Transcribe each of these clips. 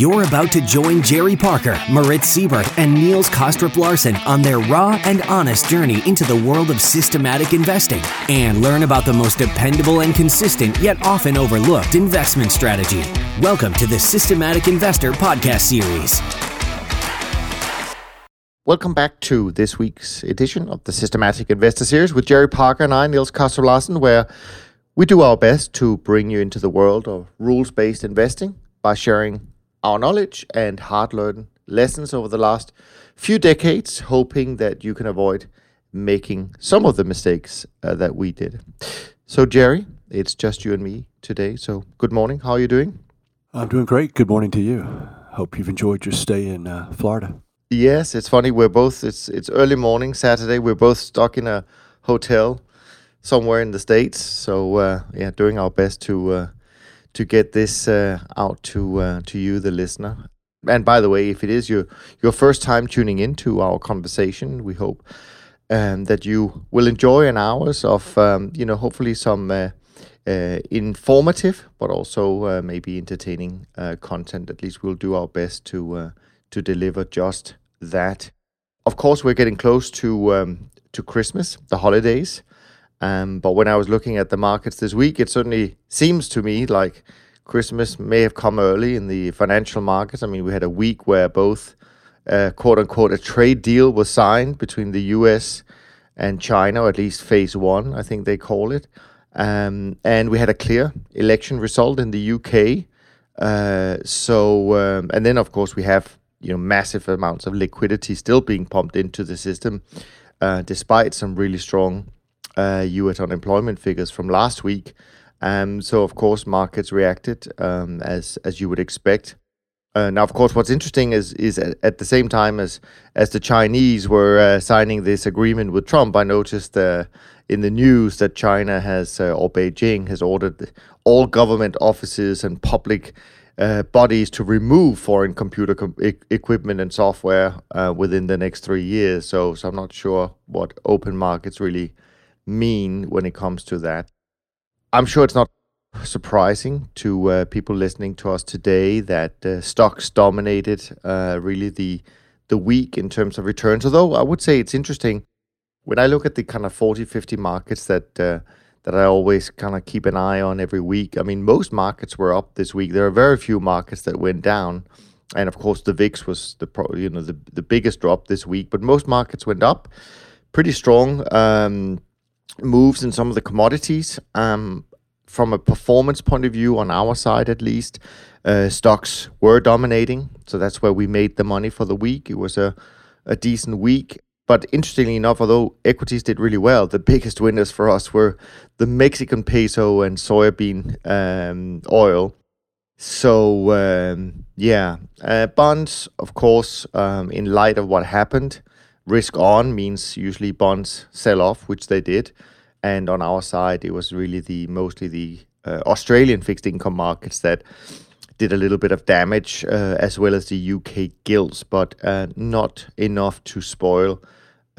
You're about to join Jerry Parker, Moritz Siebert, and Niels Kaastrup Larsen on their raw and honest journey into the world of systematic investing and learn about the most dependable and consistent yet often overlooked investment strategy. Welcome to the Systematic Investor Podcast Series. Welcome back to this week's edition of the Systematic Investor Series with Jerry Parker and I, Niels Kaastrup Larsen, where we do our best to bring you into the world of rules based investing by sharing our knowledge and hard learned lessons over the last few decades, hoping that you can avoid making some of the mistakes uh, that we did. So, Jerry, it's just you and me today. So, good morning. How are you doing? I'm doing great. Good morning to you. Hope you've enjoyed your stay in uh, Florida. Yes, it's funny. We're both. It's it's early morning Saturday. We're both stuck in a hotel somewhere in the states. So uh, yeah, doing our best to uh, to get this uh, out to uh, to you, the listener. And by the way, if it is your your first time tuning into our conversation, we hope um, that you will enjoy an hours of um, you know hopefully some uh, uh, informative but also uh, maybe entertaining uh, content. At least we'll do our best to to deliver just that. Of course, we're getting close to um, to Christmas, the holidays. Um, but when I was looking at the markets this week, it certainly seems to me like Christmas may have come early in the financial markets. I mean, we had a week where both, uh, quote unquote, a trade deal was signed between the US and China, or at least phase one, I think they call it. Um, and we had a clear election result in the UK. Uh, so, um, and then of course we have you know massive amounts of liquidity still being pumped into the system, uh, despite some really strong uh, U.S. unemployment figures from last week. Um, so of course markets reacted um, as as you would expect. Uh, now, of course, what's interesting is is at, at, the same time as as the Chinese were uh, signing this agreement with Trump, I noticed uh, in the news that China has uh, or Beijing has ordered all government offices and public uh, bodies to remove foreign computer com- e- equipment and software uh, within the next three years. So, so I'm not sure what open markets really mean when it comes to that. I'm sure it's not surprising to uh, people listening to us today that uh, stocks dominated uh, really the the week in terms of returns. Although I would say it's interesting when I look at the kind of 40, 50 markets that uh, that I always kind of keep an eye on every week. I mean, most markets were up this week. There are very few markets that went down, and of course, the VIX was the pro, you know the the biggest drop this week. But most markets went up, pretty strong. Um, moves in some of the commodities. Um, from a performance point of view, on our side at least, uh, stocks were dominating. So that's where we made the money for the week. It was a, a decent week. But interestingly enough, although equities did really well, the biggest winners for us were the Mexican peso and soybean um, oil. So, um, yeah, uh, bonds, of course, um, in light of what happened, risk on means usually bonds sell off, which they did. And on our side, it was really the mostly the uh, Australian fixed income markets that did a little bit of damage, uh, as well as the UK gilts, but uh, not enough to spoil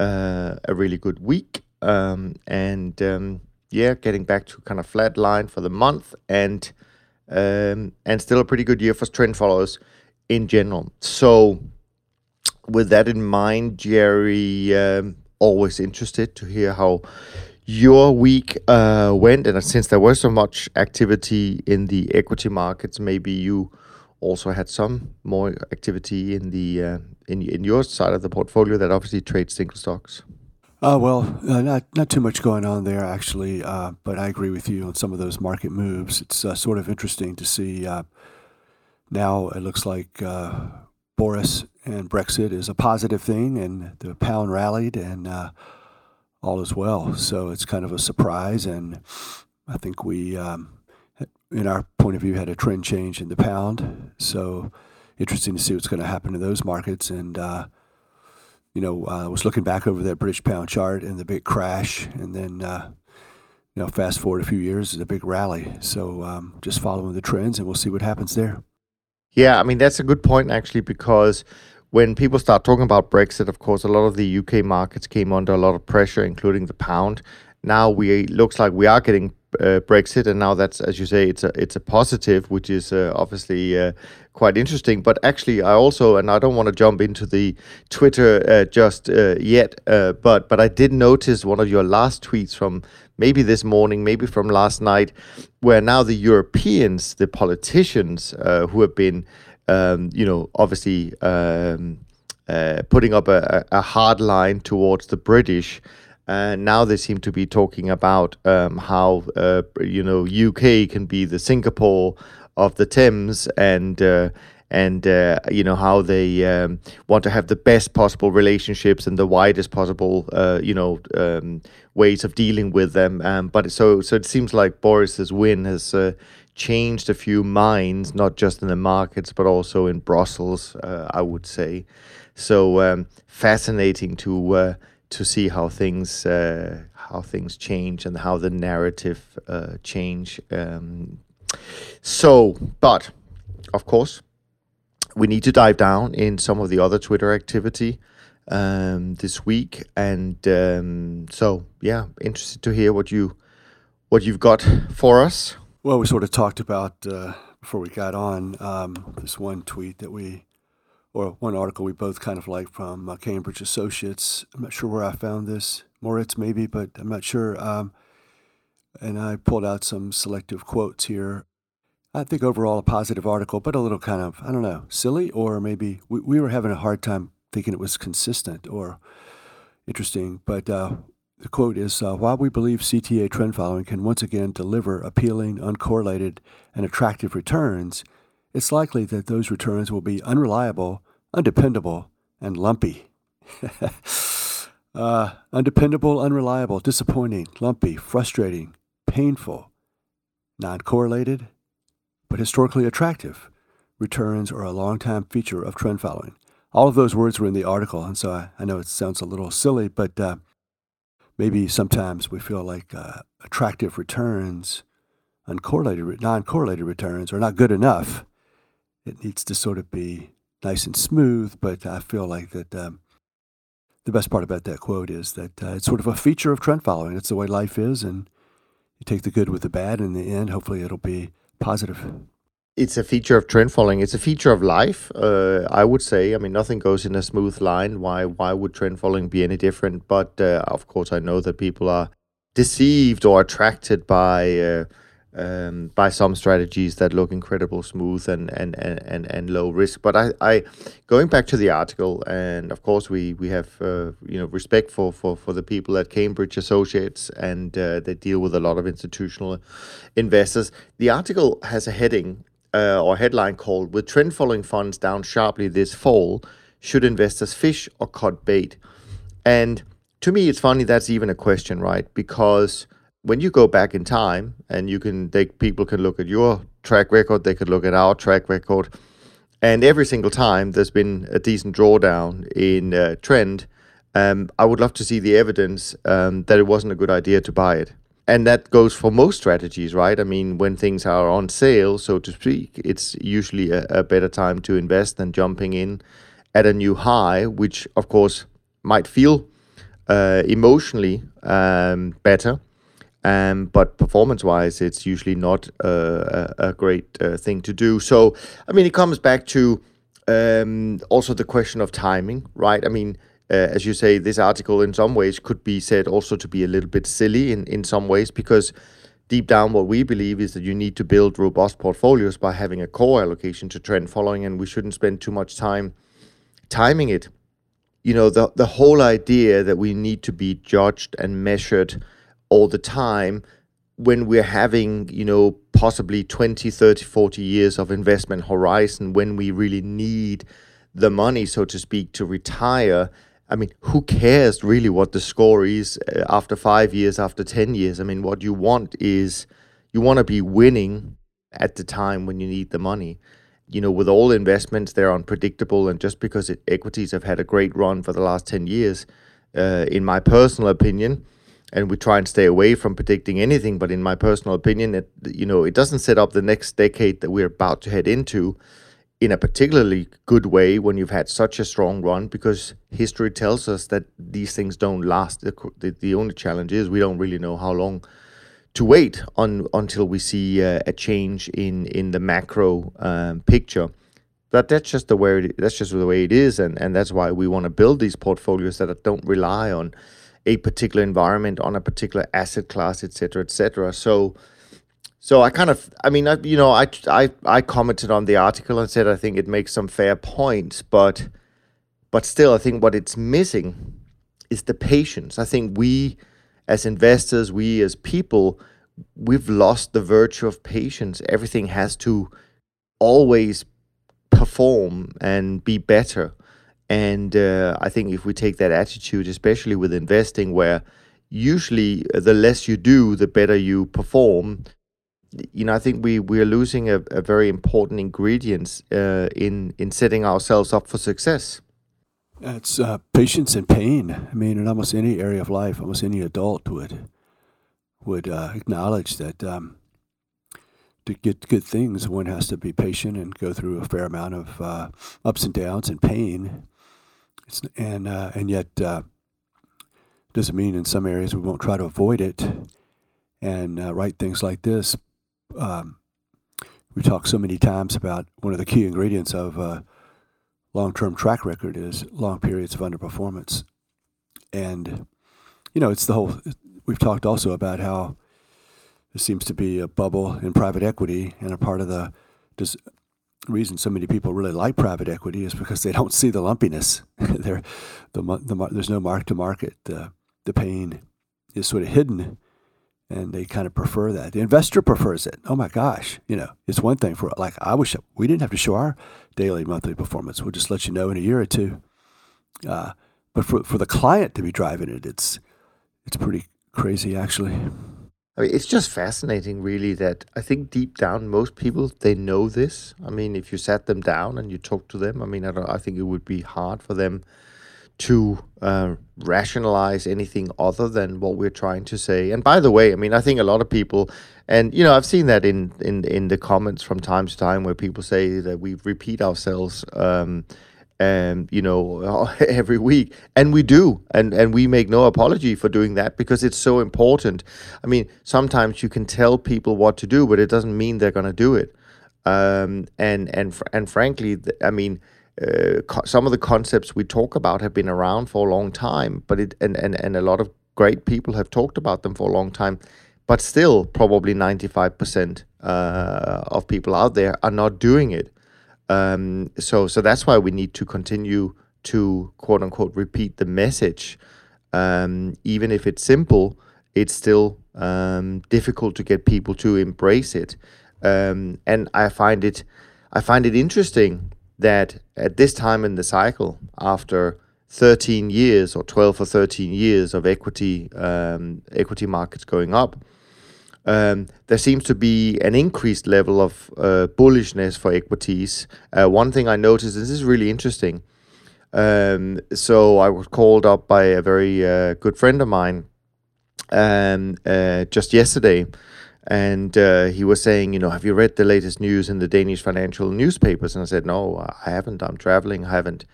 uh, a really good week. Um, and um, yeah, getting back to kind of flat line for the month, and um, and still a pretty good year for trend followers in general. So with that in mind, Jerry, um, always interested to hear how your week uh, went, and since there was so much activity in the equity markets, maybe you also had some more activity in the uh, in in your side of the portfolio that obviously trades single stocks. Uh, well, uh, not not too much going on there actually, uh, but I agree with you on some of those market moves. It's uh, sort of interesting to see. Uh, now it looks like uh, Boris and Brexit is a positive thing, and the pound rallied, and all is well. So it's kind of a surprise, and I think we, um, in our point of view, had a trend change in the pound. So interesting to see what's going to happen in those markets. And uh, you know, I was looking back over that British pound chart and the big crash, and then uh, you know, fast forward a few years, is a big rally. So um, just following the trends, and we'll see what happens there. Yeah, I mean that's a good point actually because when people start talking about Brexit, of course, a lot of the UK markets came under a lot of pressure, including the pound. Now we looks like we are getting uh, Brexit, and now that's, as you say, it's a it's a positive, which is uh, obviously uh, quite interesting. But actually, I also, and I don't want to jump into the Twitter uh, just uh, yet, but but I did notice one of your last tweets from maybe this morning, maybe from last night, where now the Europeans, the politicians who have been, um, you know, obviously. Um, putting up a, a hard line towards the British, uh, now they seem to be talking about um, how uh, you know UK can be the Singapore of the Thames and uh, and uh, you know how they um, want to have the best possible relationships and the widest possible uh, you know um, ways of dealing with them. Um, but so so it seems like Boris's win has uh, changed a few minds, not just in the markets but also in Brussels. I would say so. Um, fascinating to to see how things uh, how things change and how the narrative uh, change. Um, so, but of course, we need to dive down in some of the other Twitter activity um, this week, and um, so yeah, interested to hear what you what you've got for us. Well, we sort of talked about uh, before we got on um, this one tweet that we or one article we both kind of like from uh, Cambridge Associates. I'm not sure where I found this, Moritz maybe, but I'm not sure. Um, and I pulled out some selective quotes here. I think overall a positive article, but a little kind of, I don't know, silly, or maybe we, we were having a hard time thinking it was consistent or interesting. But uh, the quote is uh, While we believe CTA trend following can once again deliver appealing, uncorrelated, and attractive returns, it's likely that those returns will be unreliable, undependable, and lumpy. uh, undependable, unreliable, disappointing, lumpy, frustrating, painful, non correlated, but historically attractive. Returns are a long-time feature of trend following. All of those words were in the article, and so I, I know it sounds a little silly, but uh, maybe sometimes we feel like uh, attractive returns, uncorrelated, non-correlated returns are not good enough it needs to sort of be nice and smooth. But I feel like that um, the best part about that quote is that uh, it's sort of a feature of trend following. It's the way life is, and you take the good with the bad. In the end, hopefully, it'll be positive. It's a feature of trend following. It's a feature of life. Uh, I would say. I mean, nothing goes in a smooth line. Why? Why would trend following be any different? But uh, of course, I know that people are deceived or attracted by uh, um, by some strategies that look incredible smooth and, and, and, and, low risk. But I, I going back to the article, and of course we we have uh, you know respect for, for, for the people at Cambridge Associates, and uh, they deal with a lot of institutional investors. The article has a heading uh, or headline called "With trend following funds down sharply this fall, should investors fish or cut bait?" And to me, it's funny that's even a question, right? Because when you go back in time and you can they people can look at your track record they could look at our track record and every single time there's been a decent drawdown in uh, trend um, i would love to see the evidence um, that it wasn't a good idea to buy it. And that goes for most strategies right? I mean when things are on sale so to speak it's usually a, a better time to invest than jumping in at a new high which of course might feel uh, emotionally um, better um, but performance wise, it's usually not a, a, great uh, thing to do. So, I mean, it comes back to um, also the question of timing, right? I mean, uh, as you say, this article in some ways could be said also to be a little bit silly in, in some ways because deep down, what we believe is that you need to build robust portfolios by having a core allocation to trend following, and we shouldn't spend too much time timing it. You know, the, the whole idea that we need to be judged and measured all the time when we're having, you know, possibly 20, 30, 40 years of investment horizon, when we really need the money, so to speak, to retire. I mean, who cares really what the score is uh, after five years, after 10 years? I mean, what you want is you want to be winning at the time when you need the money. You know, with all investments, they're unpredictable. And just because it, equities have had a great run for the last 10 years, uh, in my personal opinion, and we try and stay away from predicting anything. But in my personal opinion, it you know it doesn't set up the next decade that we're about to head into in a particularly good way when you've had such a strong run because history tells us that these things don't last. The, the, the only challenge is we don't really know how long to wait on until we see uh, a change in in the macro um, picture. But that's just the way it, that's just the way it is, and and that's why we want to build these portfolios that don't rely on a particular environment, on a particular asset class, etc., etc. So. So I kind of, I mean, I, you know, I, I I commented on the article and said I think it makes some fair points, but but still, I think what it's missing is the patience. I think we as investors, we as people, we've lost the virtue of patience. Everything has to always perform and be better. And uh, I think if we take that attitude, especially with investing, where usually the less you do, the better you perform. You know, I think we we are losing a, a very important ingredient uh, in in setting ourselves up for success. It's uh, patience and pain. I mean, in almost any area of life, almost any adult would would uh, acknowledge that um, to get good things, one has to be patient and go through a fair amount of uh, ups and downs and pain. It's, and uh, and yet, uh, doesn't mean in some areas we won't try to avoid it and uh, write things like this. Um, we talk so many times about one of the key ingredients of long term track record is long periods of underperformance. And, you know, it's the whole, we've talked also about how there seems to be a bubble in private equity, and a part of the reason so many people really like private equity is because they don't see the lumpiness. the, the, there's no mark to market. The, the pain is sort of hidden and they kind of prefer that. The investor prefers it. Oh my gosh, you know, it's one thing for like I wish we didn't have to show our daily, monthly performance. We'll just let you know in a year or two. Uh, but for for the client to be driving it, it's it's pretty crazy actually. Mean, it's just fascinating, really. That I think deep down, most people they know this. I mean, if you sat them down and you talk to them, I mean, I, I think it would be hard for them to uh, rationalize anything other than what we're trying to say. And by the way, I mean I think a lot of people, and you know I've seen that in in in the comments from time to time where people say that we repeat ourselves. Um, and you know every week. And we do. And and we make no apology for doing that because it's so important. I mean sometimes you can tell people what to do but it doesn't mean they're going to do it. Um, and and and frankly i mean uh, co- some of the concepts we talk about have been around for a long time, but it and, and, and a lot of great people have talked about them for a long time, but still probably 95% uh, of people out there are not doing it. Um, so so that's why we need to continue to quote unquote repeat the message. Um, even if it's simple, it's still um, difficult to get people to embrace it. Um, and I find it I find it interesting that at this time in the cycle, after 13 years or 12 or 13 years of equity um, equity markets going up, um, there seems to be an increased level of uh, bullishness for equities. Uh, one thing I noticed, and this is really interesting. Um, so I was called up by a very uh, good friend of mine um, uh, just yesterday and uh, he was saying, you know, have you read the latest news in the Danish financial newspapers? And I said, no, I haven't. I'm traveling. I haven't.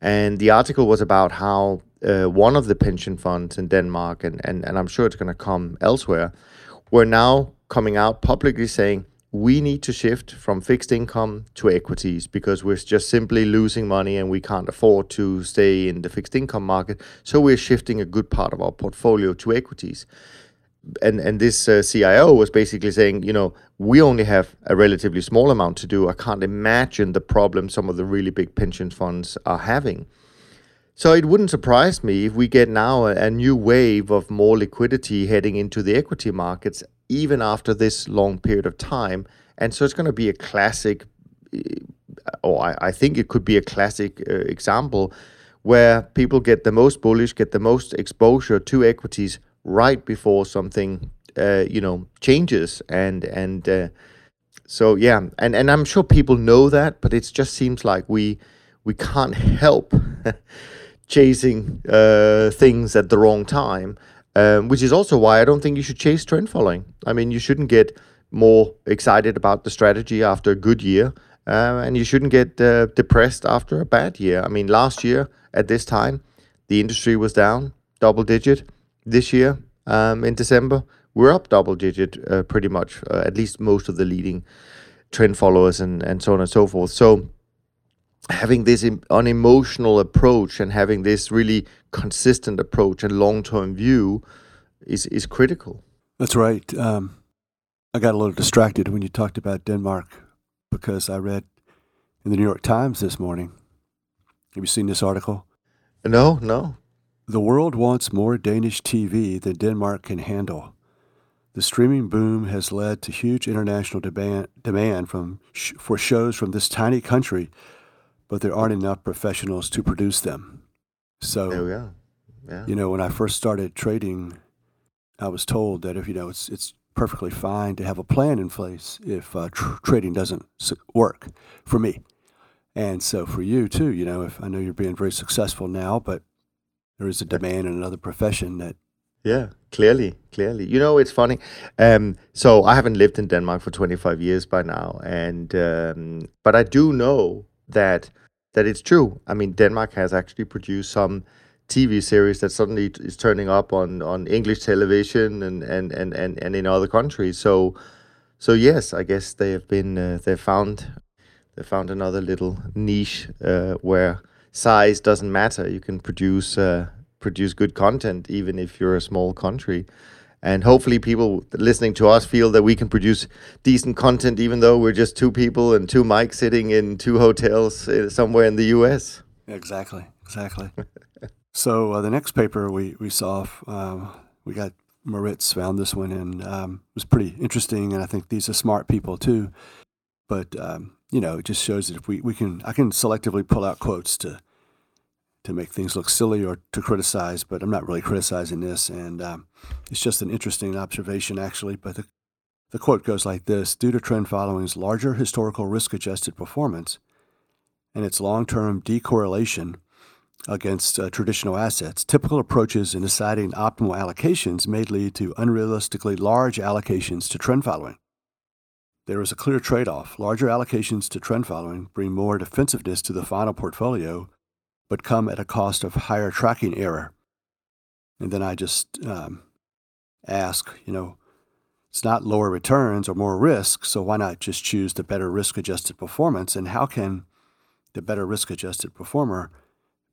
And the article was about how uh, one of the pension funds in Denmark, and, and, and I'm sure it's going to come elsewhere, were now coming out publicly saying, we need to shift from fixed income to equities because we're just simply losing money and we can't afford to stay in the fixed income market. So we're shifting a good part of our portfolio to equities and and this uh, CIO was basically saying, you know, we only have a relatively small amount to do. I can't imagine the problem some of the really big pension funds are having. So it wouldn't surprise me if we get now a, new wave of more liquidity heading into the equity markets, even after this long period of time. And so it's going to be a classic, uh, or I, think it could be a classic uh, example where people get the most bullish, get the most exposure to equities right before something uh, you know changes and and uh, so yeah and and I'm sure people know that but it just seems like we we can't help chasing uh, things at the wrong time um, which is also why I don't think you should chase trend following I mean you shouldn't get more excited about the strategy after a good year uh, and you shouldn't get uh, depressed after a bad year I mean last year at this time the industry was down double digit this year um, in December. we're up double digit uh, pretty much, uh, at least most of the leading trend followers and, and so on and so forth. So having this unemotional approach and having this really consistent approach and long-term view is is critical. That's right. Um, I got a little distracted when you talked about Denmark because I read in the New York Times this morning. Have you seen this article? No, no. The world wants more Danish TV than Denmark can handle. The streaming boom has led to huge international demand, demand from sh- for shows from this tiny country, but there aren't enough professionals to produce them. So, there we go. Yeah. you know, when I first started trading, I was told that if you know it's it's perfectly fine to have a plan in place if uh, tr- trading doesn't work for me. And so for you too, you know, if I know you're being very successful now, but there is a demand in another profession that. Yeah, clearly, clearly. You know, it's funny. Um, so I haven't lived in Denmark for 25 years by now, and um, but I do know that that it's true. I mean, Denmark has actually produced some TV series that suddenly is turning up on, on English television and, and, and, and, and in other countries. So so yes, I guess they have been uh, they found they found another little niche uh, where size doesn't matter. You can produce uh, produce good content even if you're a small country. And hopefully, people listening to us feel that we can produce decent content, even though we're just two people and two mics sitting in two hotels uh, somewhere in the U.S. Exactly, exactly. so uh, the next paper we we saw, um, we got Moritz found this one and um, was pretty interesting, and I think these are smart people too. But um, you know, it just shows that if we, we can, I can selectively pull out quotes to to make things look silly or to criticize, but I'm not really criticizing this. And um, it's just an interesting observation, actually. But the, the quote goes like this Due to trend following's larger historical risk adjusted performance and its long term decorrelation against uh, traditional assets, typical approaches in deciding optimal allocations may lead to unrealistically large allocations to trend following. There is a clear trade off. Larger allocations to trend following bring more defensiveness to the final portfolio but come at a cost of higher tracking error. And then I just um, ask, you know, it's not lower returns or more risk, so why not just choose the better risk adjusted performance? And how can the better risk adjusted performer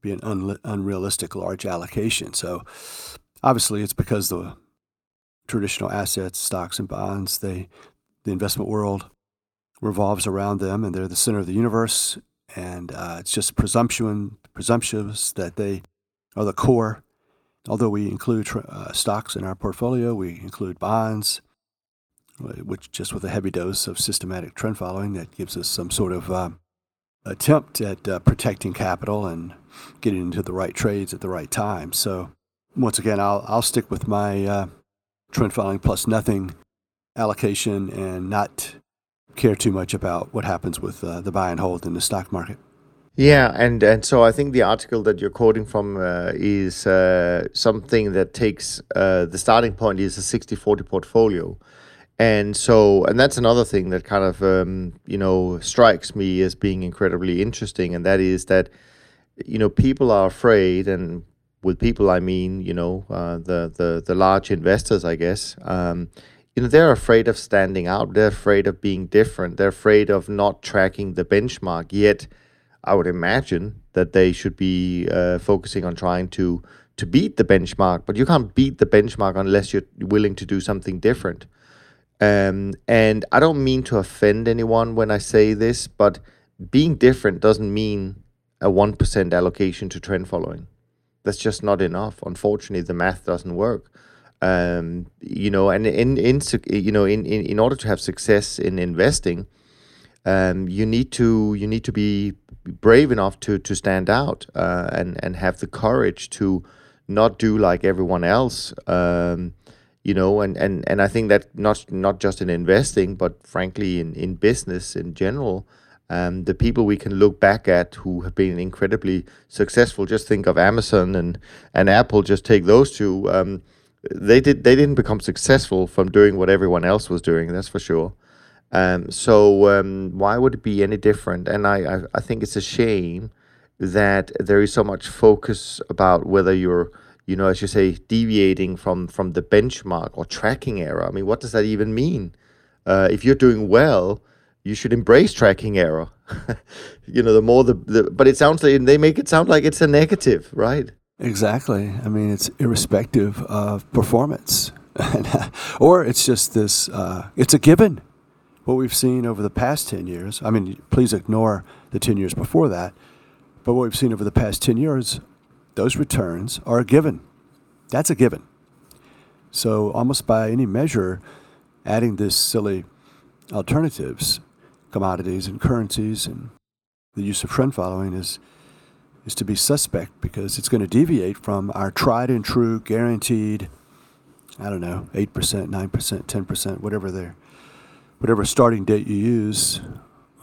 be an un- unrealistic large allocation? So obviously, it's because the traditional assets, stocks, and bonds, they, the investment world revolves around them and they're the center of the universe and uh, it's just presumption presumptions that they are the core. Although we include uh, stocks in our portfolio, we include bonds, which just with a heavy dose of systematic trend following that gives us some sort of uh, attempt at uh, protecting capital and getting into the right trades at the right time. So once again, I'll I'll stick with my uh, trend following plus nothing allocation and not care too much about what happens with uh, the buy and hold in the stock market. Yeah, and and so I think the article that you're quoting from uh, is uh, something that takes uh, the starting point is a 60-40 portfolio. And so, and that's another thing that kind of, um, you know, strikes me as being incredibly interesting. And that is that, you know, people are afraid, and with people, I mean, you know, uh, the, the, the large investors, I guess, um, you know they're afraid of standing out. They're afraid of being different. They're afraid of not tracking the benchmark. Yet i would imagine that they should be uh, focusing on trying to to beat the benchmark. But you can't beat the benchmark unless you're willing to do something different. Um, and i don't mean to offend anyone when i say this but being different doesn't mean a 1% allocation to trend following. That's just not enough. Unfortunately the math doesn't work um, you know, and in in you know in, in in order to have success in investing, um, you need to you need to be brave enough to to stand out uh, and and have the courage to not do like everyone else. Um, you know, and, and, and I think that not not just in investing, but frankly in, in business in general, um, the people we can look back at who have been incredibly successful. Just think of Amazon and and Apple. Just take those two. Um, they did they didn't become successful from doing what everyone else was doing. That's for sure. Um, so um, why would it be any different? And I, I, I think it's a shame that there is so much focus about whether you're you know, as you say, deviating from from the benchmark or tracking error. I mean, what does that even mean? Uh, if you're doing well, you should embrace tracking error. you know, the more the, the but it sounds like they make it sound like it's a negative, right? Exactly. I mean, it's irrespective of performance, or it's just this. Uh, it's a given. What we've seen over the past ten years. I mean, please ignore the ten years before that. But what we've seen over the past ten years, those returns are a given. That's a given. So almost by any measure, adding this silly alternatives, commodities and currencies, and the use of trend following is is to be suspect because it's going to deviate from our tried and true guaranteed I don't know, 8%, 9%, 10%, whatever their whatever starting date you use.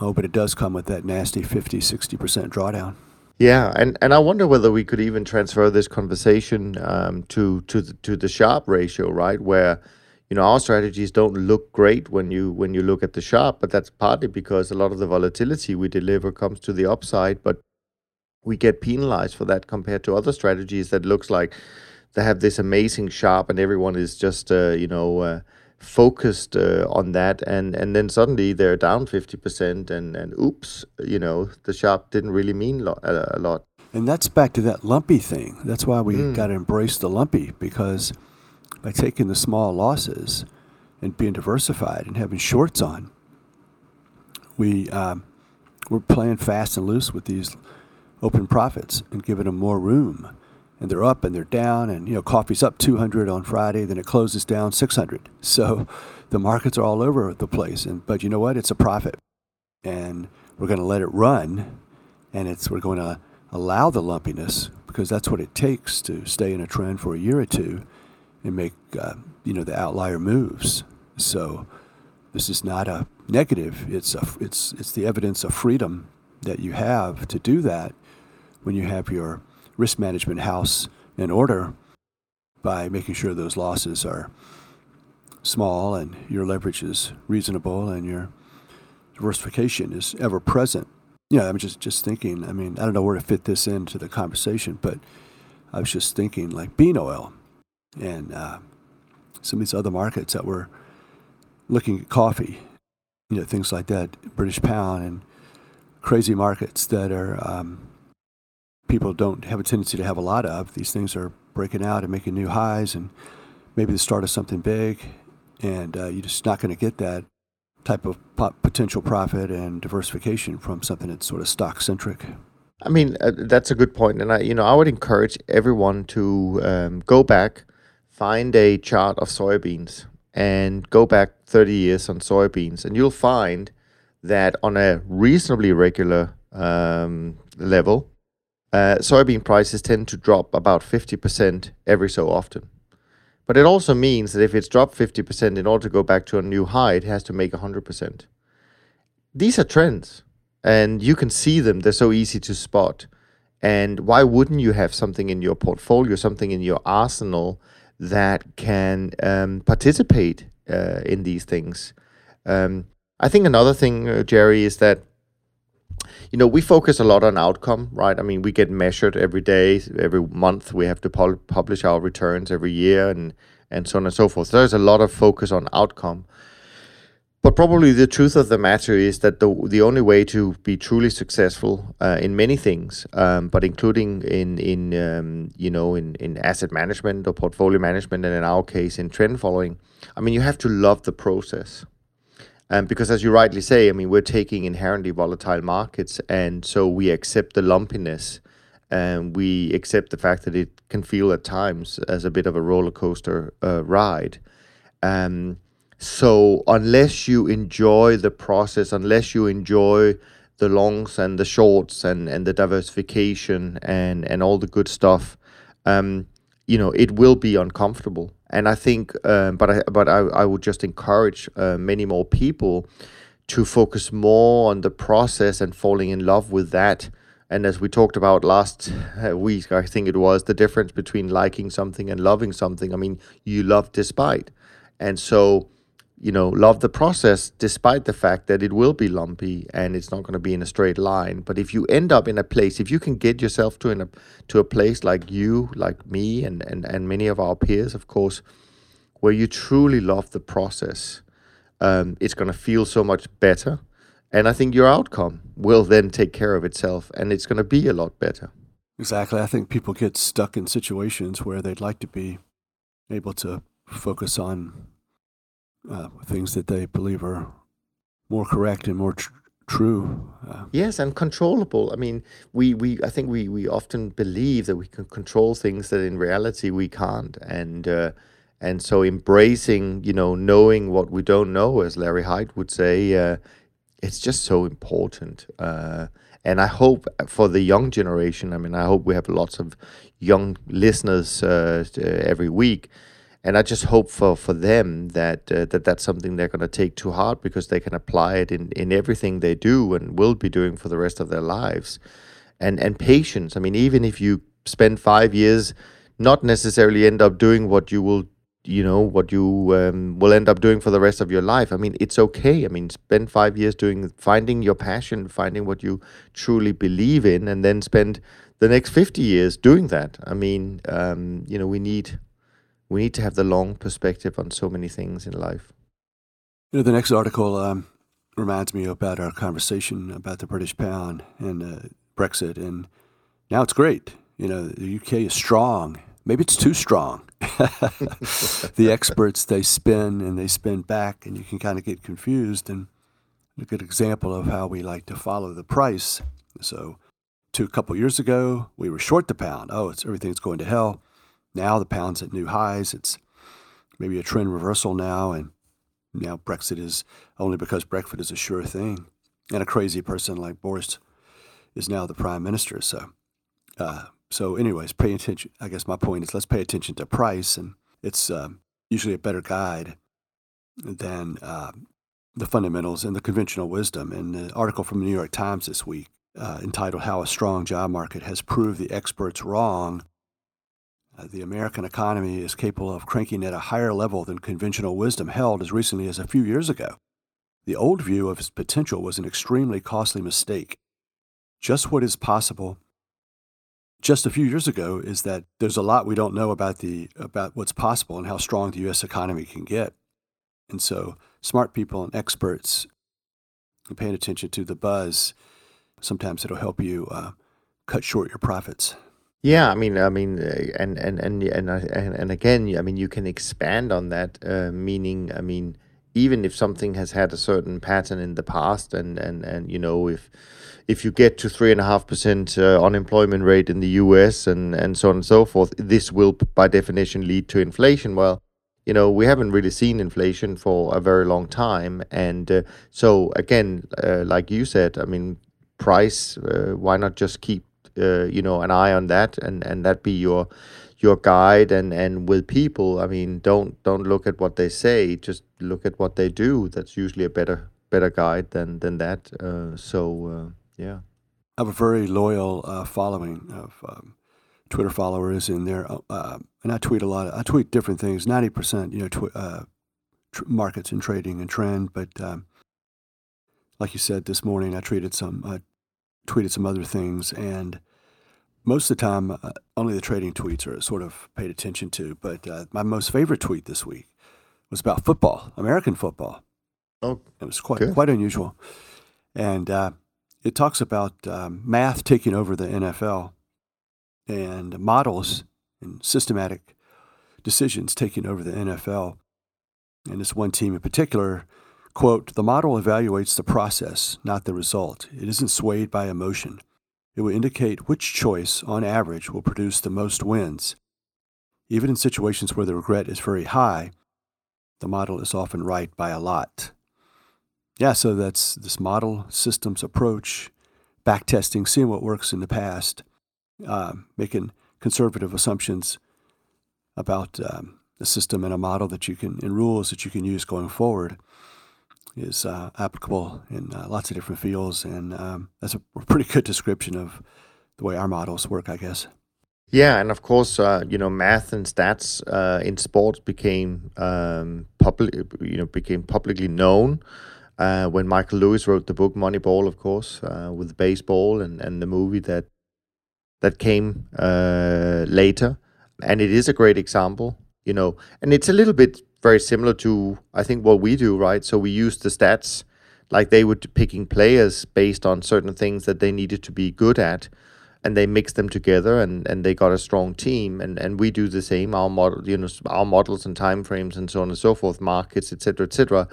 Oh, but it does come with that nasty 50, 60% drawdown. Yeah, and, and I wonder whether we could even transfer this conversation um, to to the, to the Sharpe ratio, right? Where you know our strategies don't look great when you when you look at the Sharpe, but that's partly because a lot of the volatility we deliver comes to the upside, but we get penalized for that compared to other strategies that looks like they have this amazing Sharpe and everyone is just uh, you know uh, focused uh, on that. And and then suddenly they're down 50% and and oops you know the Sharpe didn't really mean lo- a, lot. And that's back to that lumpy thing. That's why we mm. got to embrace the lumpy because by taking the small losses and being diversified and having shorts on we um, we're playing fast and loose with these open profits and giving them more room. And they're up and they're down, and you know, coffee's up 200 on Friday, then it closes down 600. So the markets are all over the place. And but you know what? It's a profit, and we're going to let it run, and it's we're going to allow the lumpiness because that's what it takes to stay in a trend for a year or two and make uh, you know the outlier moves. So this is not a negative. It's a, it's it's the evidence of freedom that you have to do that when you have your risk management house in order by making sure those losses are small and your leverage is reasonable and your diversification is ever present. Know, I'm just just thinking. I mean, I don't know where to fit this into the conversation, but I was just thinking like bean oil and uh, some of these other markets that were looking at coffee, you know, things like that, British pound and crazy markets that are um, people don't have a tendency to have a lot of. These things are breaking out and making new highs, and maybe the start of something big, and uh, you're just not going to get that type of potential profit and diversification from something that's sort of stock centric. I mean, uh, that's a good point, and I, you know, I would encourage everyone to um, go back, find a chart of soybeans, and go back 30 years on soybeans, and you'll find that on a reasonably regular um, level, uh, soybean prices tend to drop about 50% every so often. But it also means that if it's dropped 50% in order to go back to a new high, it has to make 100%. These are trends, and you can see them. They're so easy to spot. And why wouldn't you have something in your portfolio, something in your arsenal that can um, participate uh, in these things? Um, I think another thing, uh, Jerry, is that you know, we focus a lot on outcome, right? I mean, we get measured every day, every month. We have to publish our returns every year, and and so on and so forth. There's a lot of focus on outcome. But probably the truth of the matter is that the the only way to be truly successful uh, in many things, um, but including in in um, you know in in asset management or portfolio management, and in our case in trend following, I mean you have to love the process. Um, because as you rightly say, I mean, we're taking inherently volatile markets, and so we accept the lumpiness, and we accept the fact that it can feel at times as a bit of a roller coaster uh, ride. Um, so unless you enjoy the process, unless you enjoy the longs and the shorts and, and the diversification and, and all the good stuff, um, you know, it will be uncomfortable. And I think, um, but I but I, I would just encourage uh, many more people to focus more on the process and falling in love with that. And as we talked about last uh, week, I think it was the difference between liking something and loving something. I mean, you love despite, and so you know, love the process despite the fact that it will be lumpy and it's not going to be in a straight line. But if you end up in a place, if you can get yourself to in a to a place like you, like me, and and and many of our peers, of course, where you truly love the process, um, it's going to feel so much better. And I think your outcome will then take care of itself, and it's going to be a lot better. Exactly. I think people get stuck in situations where they'd like to be able to focus on uh, things that they believe are more correct and more tr- true. Uh, yes, and controllable. I mean, we, we I think we, we often believe that we can control things that in reality we can't, and uh, and so embracing, you know, knowing what we don't know, as Larry Hite would say, uh, it's just so important. Uh, and I hope for the young generation. I mean, I hope we have lots of young listeners uh, every week and I just hope for for them that uh, that that's something they're going to take to heart because they can apply it in in everything they do and will be doing for the rest of their lives, and and patience. I mean, even if you spend five years, not necessarily end up doing what you will. You know what you um, will end up doing for the rest of your life. I mean, it's okay. I mean, spend five years doing finding your passion, finding what you truly believe in, and then spend the next fifty years doing that. I mean, um, you know, we need we need to have the long perspective on so many things in life. You know, the next article um, reminds me about our conversation about the British pound and uh, Brexit, and now it's great. You know, the UK is strong. Maybe it's too strong. the experts they spin and they spin back, and you can kind of get confused. And a good example of how we like to follow the price. So, two a couple years ago, we were short the pound. Oh, it's everything's going to hell. Now the pound's at new highs. It's maybe a trend reversal now, and now Brexit is only because Brexit is a sure thing. And a crazy person like Boris is now the prime minister. So, uh, so anyways, pay attention. I guess my point is let's pay attention to price, and it's uh, usually a better guide than uh, the fundamentals and the conventional wisdom. And the article from the New York Times this week, uh, entitled "How a Strong Job Market Has Proved the Experts Wrong," the American economy is capable of cranking at a higher level than conventional wisdom held as recently as a few years ago. The old view of its potential was an extremely costly mistake. Just what is possible just a few years ago is that there's a lot we don't know about the about what's possible and how strong the US economy can get. And so smart people and experts and paying attention to the buzz, sometimes it'll help you uh, cut short your profits. Yeah, I mean, I mean, uh, and and and and and, and again, I mean, you can expand on that. Uh, meaning, I mean, even if something has had a certain pattern in the past, and and and you know, if if you get to three and a half percent uh, unemployment rate in the U.S. and and so on and so forth, this will by definition lead to inflation. Well, you know, we haven't really seen inflation for a very long time, and uh, so again, uh, like you said, I mean, price. Uh, why not just keep you know an eye on that and and that be your your guide and and with people. I mean don't don't look at what they say. Just look at what they do. That's usually a better better guide than than that. Uh, so uh, yeah. I have a very loyal uh, following of um, twitter followers in there. Uh, uh, and i tweet a lot i tweet different things. 90% you know tw- tr- markets and trading and trend. But um, like you said this morning i tweeted some tweeted some other things. And most of the time, uh, only the trading tweets are sort of paid attention to. But uh, my most favorite tweet this week was about football, American football. Oh, it was quite quite unusual, and uh, it talks about um, math taking over the NFL and models and systematic decisions taking over the NFL. And this one team in particular, quote, the model evaluates the process, not the result. It isn't swayed by emotion. It will indicate which choice, on average, will produce the most wins. Even in situations where the regret is very high, the model is often right by a lot. Yeah, so that's this model systems approach, backtesting, seeing what works in the past, uh, making conservative assumptions about um, a system and a model that you can, and rules that you can use going forward is uh, applicable in uh, lots of different fields, and um, that's a pretty good description of the way our models work, I guess. Yeah, and of course, uh, you know, math and stats uh, in sports became um, public, you know, became publicly known uh, when Michael Lewis wrote the book Moneyball, of course, uh, with baseball and, and the movie that that came later, and it is a great example, you know, and it's a little bit very similar to I think what we do, right? So we use the stats like they were picking players based on certain things that they needed to be good at and they mixed them together and, and they got a strong team and, and we do the same our model you know our models and time frames and so on and so forth markets etc etc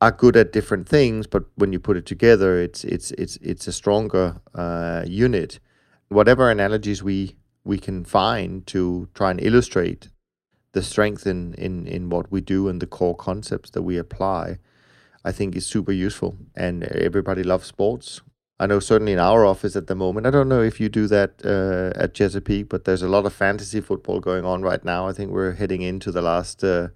are good at different things but when you put it together it's it's it's it's a stronger uh, unit whatever analogies we we can find to try and illustrate the strength in, in, in what we do and the core concepts that we apply, I think is super useful. And everybody loves sports. I know certainly in our office at the moment. I don't know if you do that uh, at Chesapeake, but there's a lot of fantasy football going on right now. I think we're heading into the last uh,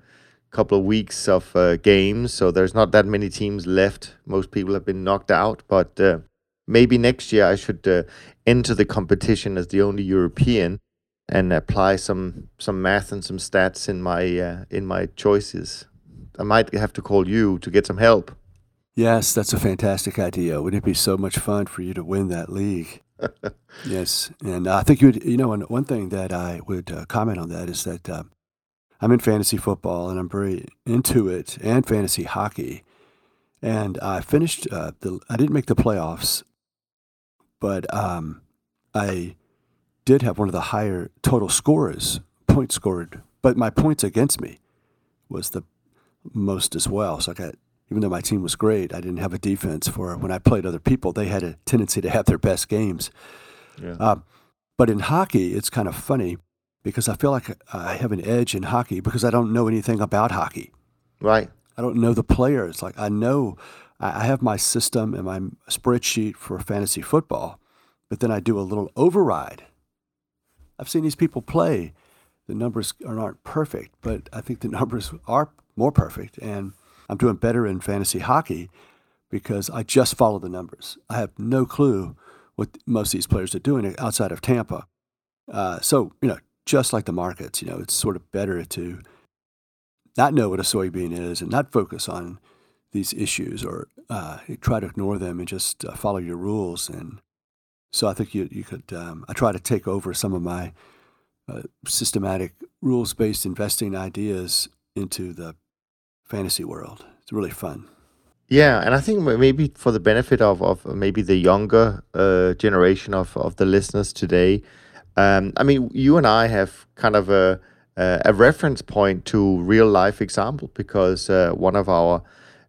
couple of weeks of uh, games, so there's not that many teams left. Most people have been knocked out, but uh, maybe next year I should uh, enter the competition as the only European and apply some some math and some stats in my uh, in my choices. I might have to call you to get some help. Yes, that's a fantastic idea. Wouldn't it be so much fun for you to win that league? yes, and I think you would. You know, one thing that I would uh, comment on that is that uh, I'm in fantasy football and I'm very into it, and fantasy hockey. And I finished. Uh, the I didn't make the playoffs, but um, I did have one of the higher total scorers, points scored, but my points against me was the most as well. So I got even though my team was great, I didn't have a defense for when I played other people. They had a tendency to have their best games. Yeah. Uh, but in hockey, it's kind of funny because I feel like I have an edge in hockey because I don't know anything about hockey. Right. I don't know the players. Like I know I have my system and my spreadsheet for fantasy football, but then I do a little override. I've seen these people play. The numbers aren't perfect, but I think the numbers are more perfect. And I'm doing better in fantasy hockey because I just follow the numbers. I have no clue what most of these players are doing outside of Tampa. Uh, so, you know, just like the markets, you know, it's sort of better to not know what a soybean is and not focus on these issues or uh, try to ignore them and just uh, follow your rules. And so I think you, you could, um, I try to take over some of my uh, systematic rules based investing ideas into the fantasy world. It's really fun. Yeah, and I think maybe for the benefit of, of maybe the younger uh, generation of, of the listeners today, um, I mean, you and I have kind of a, a reference point to real life example because uh, one of our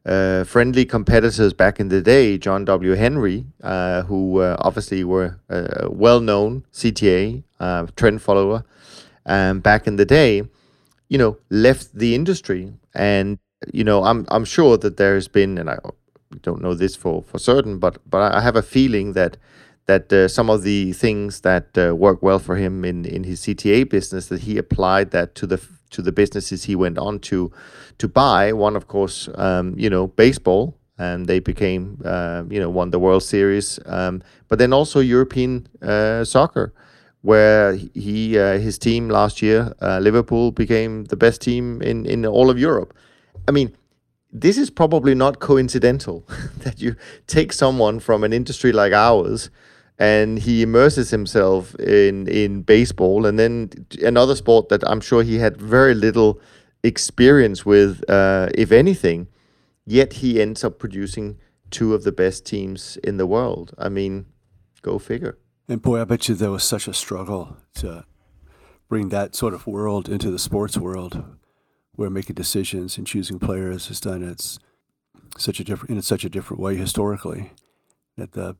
uh, friendly competitors back in the day, John W. Henry, uh, who uh, obviously were a well known CTA uh, trend follower um, back in the day, you know, left the industry and you know, I'm I'm sure that there has been, and I don't know this for for certain, but but I have a feeling that that uh, some of the things that uh, work well for him in in his CTA business that he applied that to the to the businesses he went on to to buy. One, of course, um, you know, baseball, and they became uh, you know won the World Series, um, but then also European uh, soccer where he uh, his team last year, uh, Liverpool, became the best team in in all of Europe. I mean, this is probably not coincidental that you take someone from an industry like ours and he immerses himself in in baseball and then another sport that I'm sure he had very little experience with, uh, if anything. Yet he ends up producing two of the best teams in the world. I mean, go figure. And boy, I bet you there was such a struggle to bring that sort of world into the sports world where making decisions and choosing players is done it's such a different in such a different way historically that the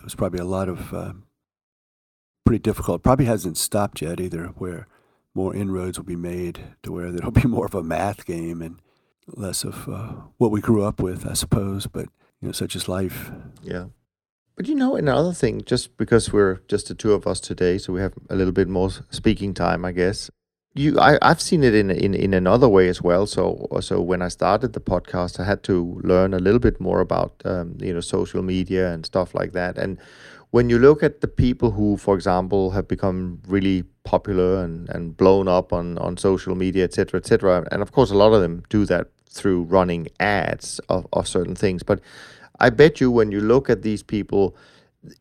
there was probably a lot of uh, pretty difficult. Probably hasn't stopped yet either, where more inroads will be made to where there'll be more of a math game and less of uh, what we grew up with, I suppose. But you know, such is life. Yeah. But you know, another thing, just because we're just the two of us today, so we have a little bit more speaking time, I guess. You I, I've seen it in, in in another way as well. So so when I started the podcast, I had to learn a little bit more about um, you know social media and stuff like that. And when you look at the people who, for example, have become really popular and, and blown up on, on social media, etc., etc., and of course a lot of them do that through running ads of, of certain things. But I bet you when you look at these people,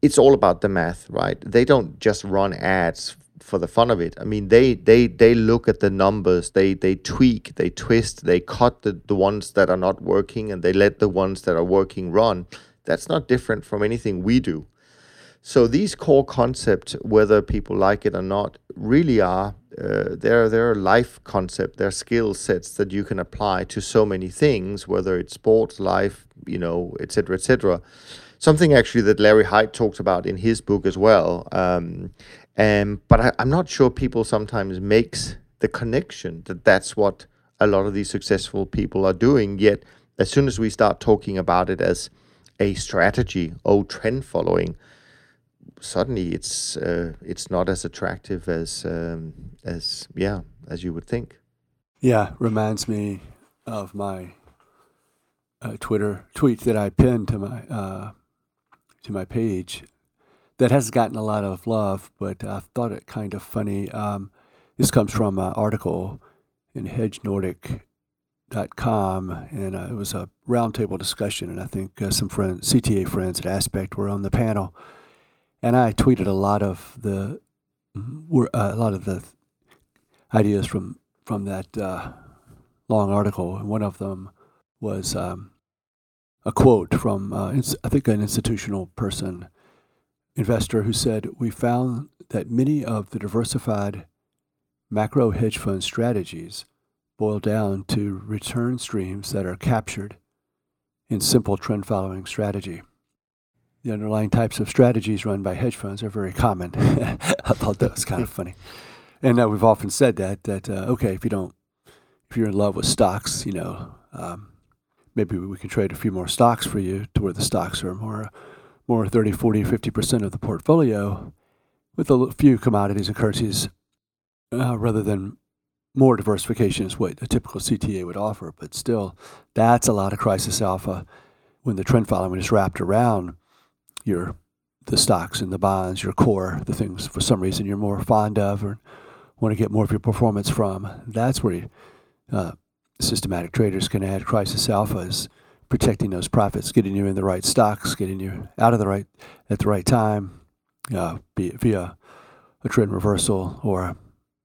it's all about the math, right? They don't just run ads for the fun of it. I mean, they they they look at the numbers, they they tweak, they twist, they cut the, the ones that are not working, and they let the ones that are working run. That's not different from anything we do. So these core concepts, whether people like it or not, really are uh, they're they're life concept. They're skill sets that you can apply to so many things, whether it's sports, life, you know, etc., etc. Something actually that Larry Hite talks about in his book as well. Um, um, but I, I'm not sure people sometimes makes the connection that that's what a lot of these successful people are doing. Yet, as soon as we start talking about it as a strategy, or trend following, suddenly it's uh, it's not as attractive as um, as yeah as you would think. Yeah, reminds me of my uh, Twitter tweet that I pinned to my uh, to my page that has gotten a lot of love, but I thought it kind of funny. Um, this comes from an article in hedgenordic.com, and uh, it was a roundtable discussion, and I think uh, some CTA friends at Aspect were on the panel, and I tweeted a lot of the uh, a lot of the ideas from from that uh, long article, and one of them was um, a quote from uh, I think an institutional person investor who said, We found that many of the diversified macro hedge fund strategies boil down to return streams that are captured in simple trend following strategy. The underlying types of strategies run by hedge funds are very common. I thought that was kind of funny. And uh, we've often said that, that, uh, okay, if you don't, if you're in love with stocks, you know, um, maybe we can trade a few more stocks for you to where the stocks are more more 30, 40, 50% of the portfolio with a few commodities and currencies uh, rather than more diversification is what a typical CTA would offer. But still, that's a lot of crisis alpha when the trend following is wrapped around your the stocks and the bonds, your core, the things for some reason you're more fond of or want to get more of your performance from. That's where you, uh, systematic traders can add crisis alphas protecting those profits, getting you in the right stocks, getting you out of the right at the right time, uh, be it via a trend reversal or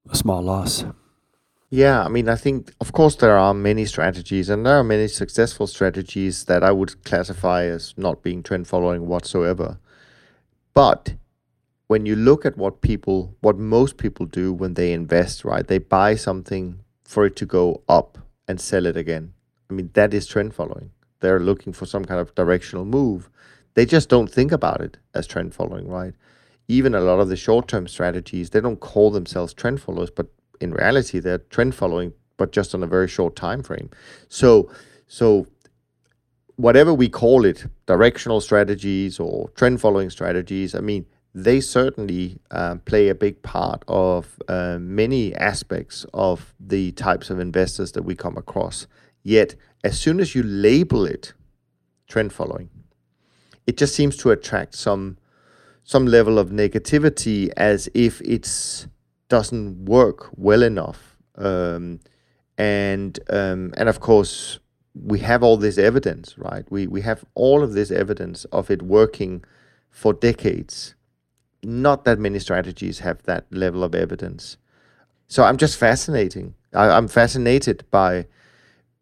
a small loss. Yeah, I mean, I think, of course, there are many strategies, and there are many successful strategies that I would classify as not being trend following whatsoever. But when you look at what people, what most people do when they invest, right, they buy something for it to go up and sell it again. I mean, that is trend following they're looking for some kind of directional move, they just don't think about it as trend following, right? Even a lot of the short term strategies, they don't call themselves trend followers, but in reality, they're trend following, but just on a very short time frame. So, so whatever we call it, directional strategies or trend following strategies, I mean, they certainly uh, play a big part of uh, many aspects of the types of investors that we come across. Yet, as soon as you label it trend following, it just seems to attract some some level of negativity as if it doesn't work well enough. Um, and um, and of course, we have all this evidence, right? We we have all of this evidence of it working for decades. Not that many strategies have that level of evidence. So I'm just fascinating. I, I'm fascinated by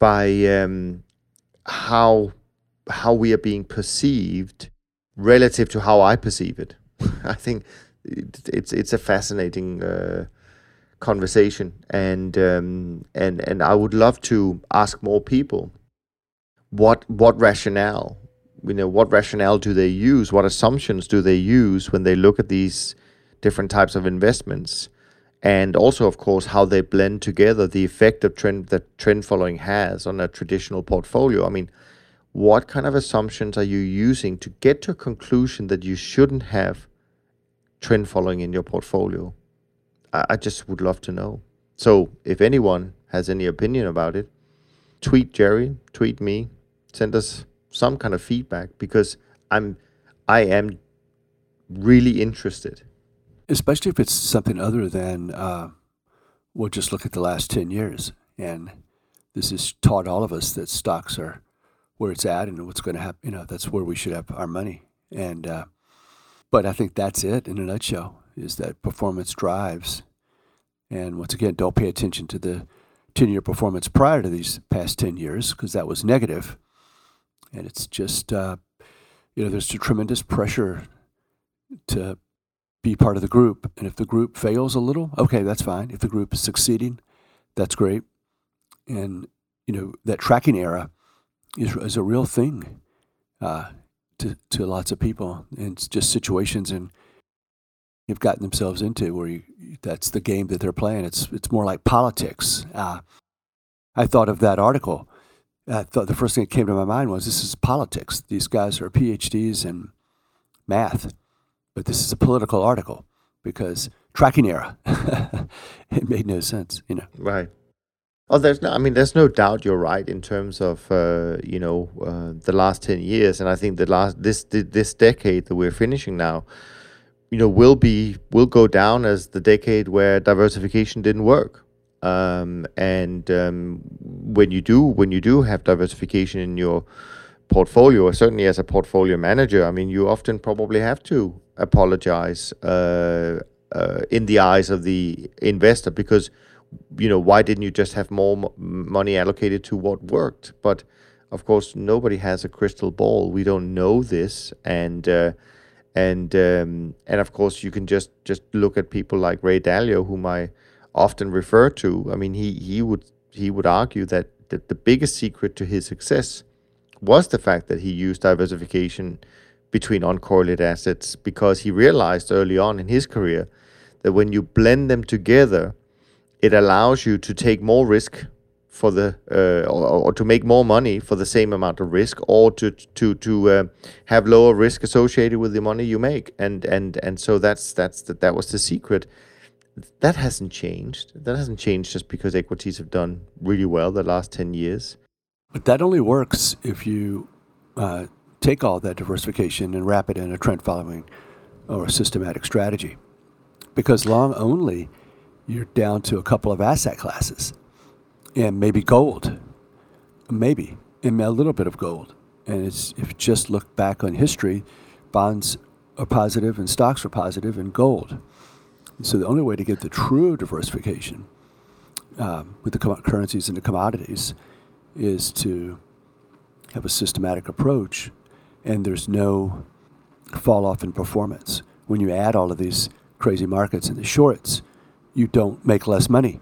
by um, how how we are being perceived relative to how I perceive it. I think it, it's it's a fascinating uh, conversation, and um, and and I would love to ask more people what what rationale you know what rationale do they use what assumptions do they use when they look at these different types of investments and also of course how they blend together the effect of trend that trend following has on a traditional portfolio i mean what kind of assumptions are you using to get to a conclusion that you shouldn't have trend following in your portfolio i, I just would love to know So if anyone has any opinion about it, tweet Jerry, tweet me, send us some kind of feedback because I'm I am really interested. Especially if it's something other than uh, we'll just look at the last ten years, and this has taught all of us that stocks are where it's at and what's going to happen. You know, that's where we should have our money. And uh, but I think that's it in a nutshell: is that performance drives. And once again, don't pay attention to the 10 year performance prior to these past 10 years because that was negative. And it's just, uh, you know, there's a tremendous pressure to be part of the group. And if the group fails a little, okay, that's fine. If the group is succeeding, that's great. And, you know, that tracking error is, is a real thing uh, to, to lots of people. And it's just situations and they've gotten themselves into where you, that's the game that they're playing. It's it's more like politics. Uh, I thought of that article. I thought the first thing that came to my mind was this is politics. These guys are PhDs in math, but this is a political article because tracking error. it made no sense, you know. Right. Oh, there's no. I mean, there's no doubt you're right in terms of uh, you know uh, the last ten years, and I think the last this this decade that we're finishing now you know will be will go down as the decade where diversification didn't work. Um, and um, when you do when you do have diversification in your portfolio, certainly as a portfolio manager, I mean you often probably have to apologize uh, uh, in the eyes of the investor because you know why didn't you just have more money allocated to what worked? But of course, nobody has a crystal ball. We don't know this, and uh, and um, and of course you can just just look at people like Ray Dalio, whom I often refer to. I mean, he he would he would argue that the, the biggest secret to his success was the fact that he used diversification between uncorrelated assets because he realized early on in his career that when you blend them together, it allows you to take more risk for the uh, or, or, to make more money for the same amount of risk or to to to uh, have lower risk associated with the money you make. And and and so that's that's the, that was the secret. That hasn't changed. That hasn't changed just because equities have done really well the last 10 years but that only works if you uh, take all that diversification and wrap it in a trend following or a systematic strategy because long only you're down to a couple of asset classes and maybe gold, maybe, and a little bit of gold. And it's if you just look back on history, bonds are positive and stocks are positive and gold. so the only way to get the true diversification um, with the currencies and the commodities is to have a systematic approach, and there's no fall off in performance. When you add all of these crazy markets and the shorts, you don't make less money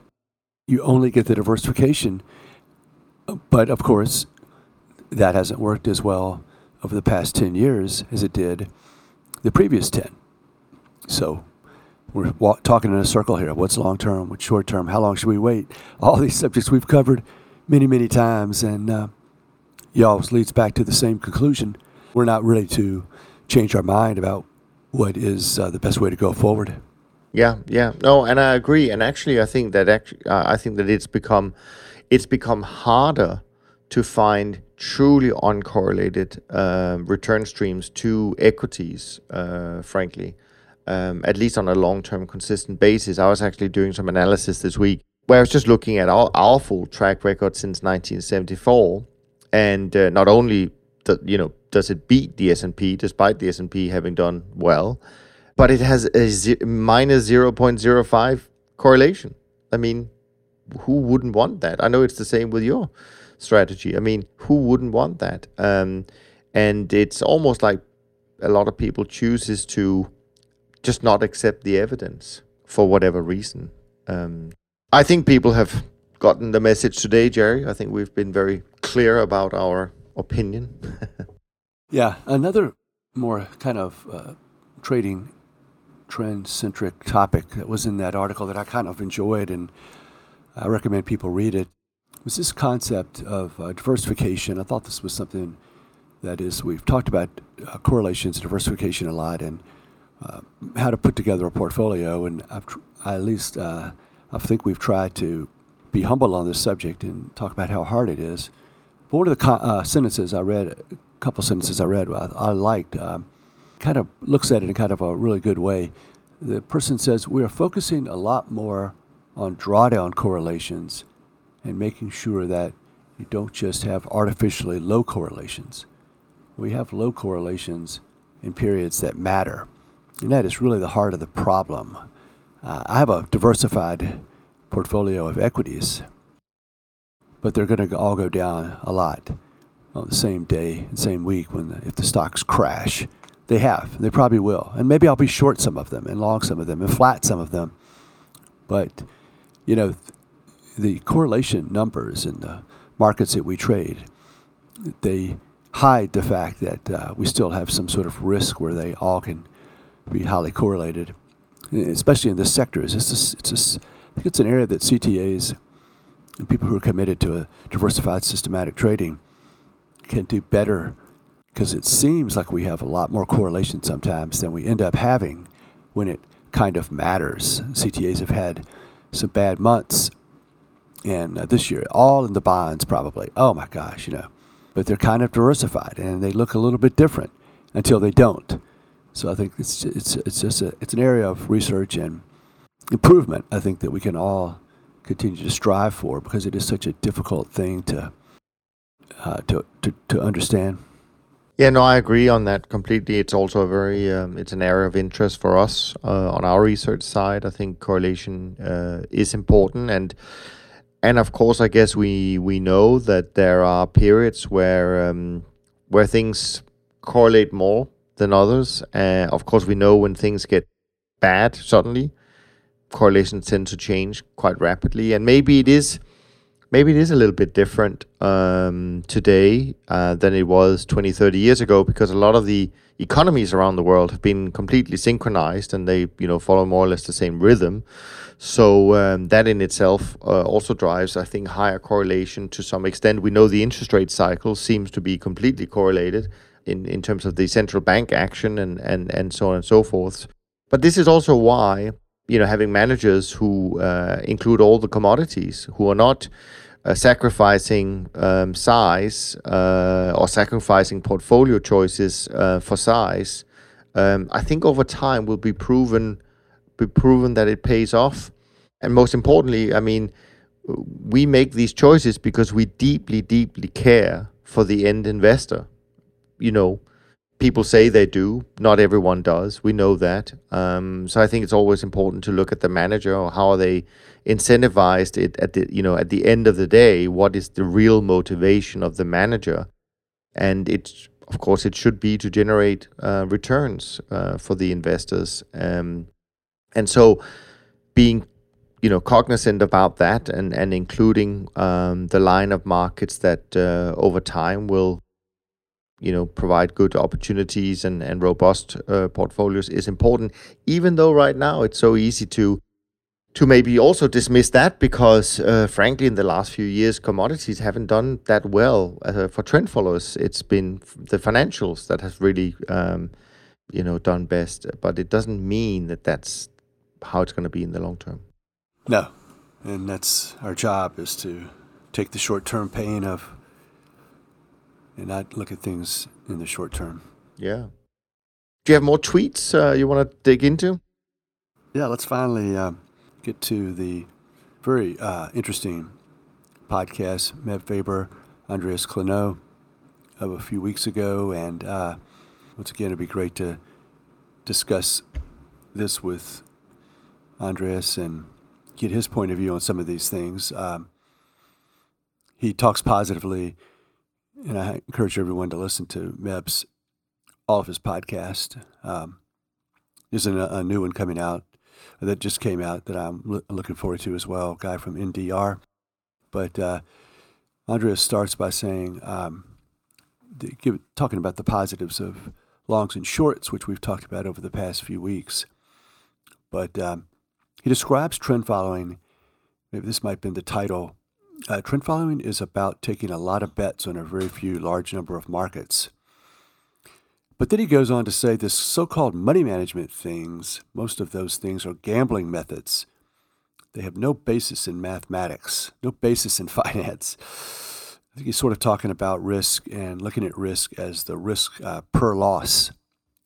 you only get the diversification. But of course, that hasn't worked as well over the past 10 years as it did the previous 10. So we're talking in a circle here. What's long term? What's short term? How long should we wait? All these subjects we've covered many, many times, and uh, it always leads back to the same conclusion. We're not ready to change our mind about what is uh, the best way to go forward. Yeah, yeah, no, and I agree. And actually, I think that actually, uh, I think that it's become, it's become harder to find truly uncorrelated uh, return streams to equities. Uh, frankly, um, at least on a long-term, consistent basis. I was actually doing some analysis this week where I was just looking at our, our full track record since 1974, and uh, not only that you know does it beat the S&P despite the S&P having done well but it has a z- minus 0.05 correlation. I mean, who wouldn't want that? I know it's the same with your strategy. I mean, who wouldn't want that? Um, and it's almost like a lot of people chooses to just not accept the evidence for whatever reason. Um, I think people have gotten the message today, Jerry. I think we've been very clear about our opinion. yeah, another more kind of uh, trading trend centric topic that was in that article that I kind of enjoyed, and I recommend people read it. Was this concept of uh, diversification? I thought this was something that is, we've talked about uh, correlations, diversification a lot, and uh, how to put together a portfolio. And I've tr- I at least uh, I think we've tried to be humble on this subject and talk about how hard it is. But one of the uh, sentences I read, a couple sentences I read, I, I liked, um, kind of looks at it in kind of a really good way. The person says, We are focusing a lot more on drawdown correlations and making sure that you don't just have artificially low correlations. We have low correlations in periods that matter. And that is really the heart of the problem. Uh, I have a diversified portfolio of equities, but they're going to all go down a lot on the same day and same week when the, if the stocks crash. They have. They probably will. And maybe I'll be short some of them and long some of them and flat some of them. But, you know, the correlation numbers in the markets that we trade, they hide the fact that uh, we still have some sort of risk where they all can be highly correlated, especially in this sector. It's, just, it's, think it's an area that CTAs and people who are committed to a diversified systematic trading can do better because it seems like we have a lot more correlation sometimes than we end up having when it kind of matters. CTAs have had some bad months, and uh, this year, all in the bonds probably. Oh my gosh, you know, but they're kind of diversified and they look a little bit different until they don't. So I think it's it's it's just a, it's an area of research and improvement. I think that we can all continue to strive for because it is such a difficult thing to uh, to, to to understand. Yeah, no, I agree on that completely. It's also a very, um, it's an area of interest for us uh, on our research side. I think correlation uh, is important, and and of course, I guess we we know that there are periods where um, where things correlate more than others. Uh, of course, we know when things get bad suddenly, correlations tend to change quite rapidly, and maybe it is maybe it is a little bit different um, today uh, than it was 20, 30 years ago because a lot of the economies around the world have been completely synchronized and they, you know, follow more or less the same rhythm. So um, that in itself uh, also drives, I think, higher correlation to some extent. We know the interest rate cycle seems to be completely correlated in, in terms of the central bank action and, and, and so on and so forth. But this is also why you know having managers who uh, include all the commodities who are not uh, sacrificing um, size uh, or sacrificing portfolio choices uh, for size, um, I think over time will be proven be proven that it pays off. And most importantly, I mean, we make these choices because we deeply, deeply care for the end investor. You know, people say they do. Not everyone does. We know that. Um, so I think it's always important to look at the manager or how are they incentivized it at the you know at the end of the day. What is the real motivation of the manager? And it's of course it should be to generate uh, returns uh, for the investors. Um, and so being you know cognizant about that and and including um, the line of markets that uh, over time will you know provide good opportunities and and robust uh, portfolios is important. Even though right now it's so easy to to maybe also dismiss that because uh, frankly in the last few years commodities haven't done that well uh, for trend followers. It's been the financials that has really um, you know done best. But it doesn't mean that that's how it's going to be in the long term. No. And that's our job is to take the short term pain of and not look at things in the short term. Yeah. Do you have more tweets uh, you want to dig into? Yeah, let's finally uh, get to the very uh, interesting podcast, Meb Faber, Andreas Clenow, of a few weeks ago. And uh, once again, it'd be great to discuss this with Andreas and get his point of view on some of these things. Um, he talks positively and I encourage everyone to listen to Meb's all of his podcast. Um, there's a, a, new one coming out that just came out that I'm lo- looking forward to as well. Guy from NDR, but uh, Andreas starts by saying, um, the, give, talking about the positives of longs and shorts, which we've talked about over the past few weeks. But um, he describes trend following. Maybe this might have been the title uh, trend following is about taking a lot of bets on a very few large number of markets. But then he goes on to say this so called money management things, most of those things are gambling methods they have no basis in mathematics, no basis in finance. I think he's sort of talking about risk and looking at risk as the risk uh, per loss.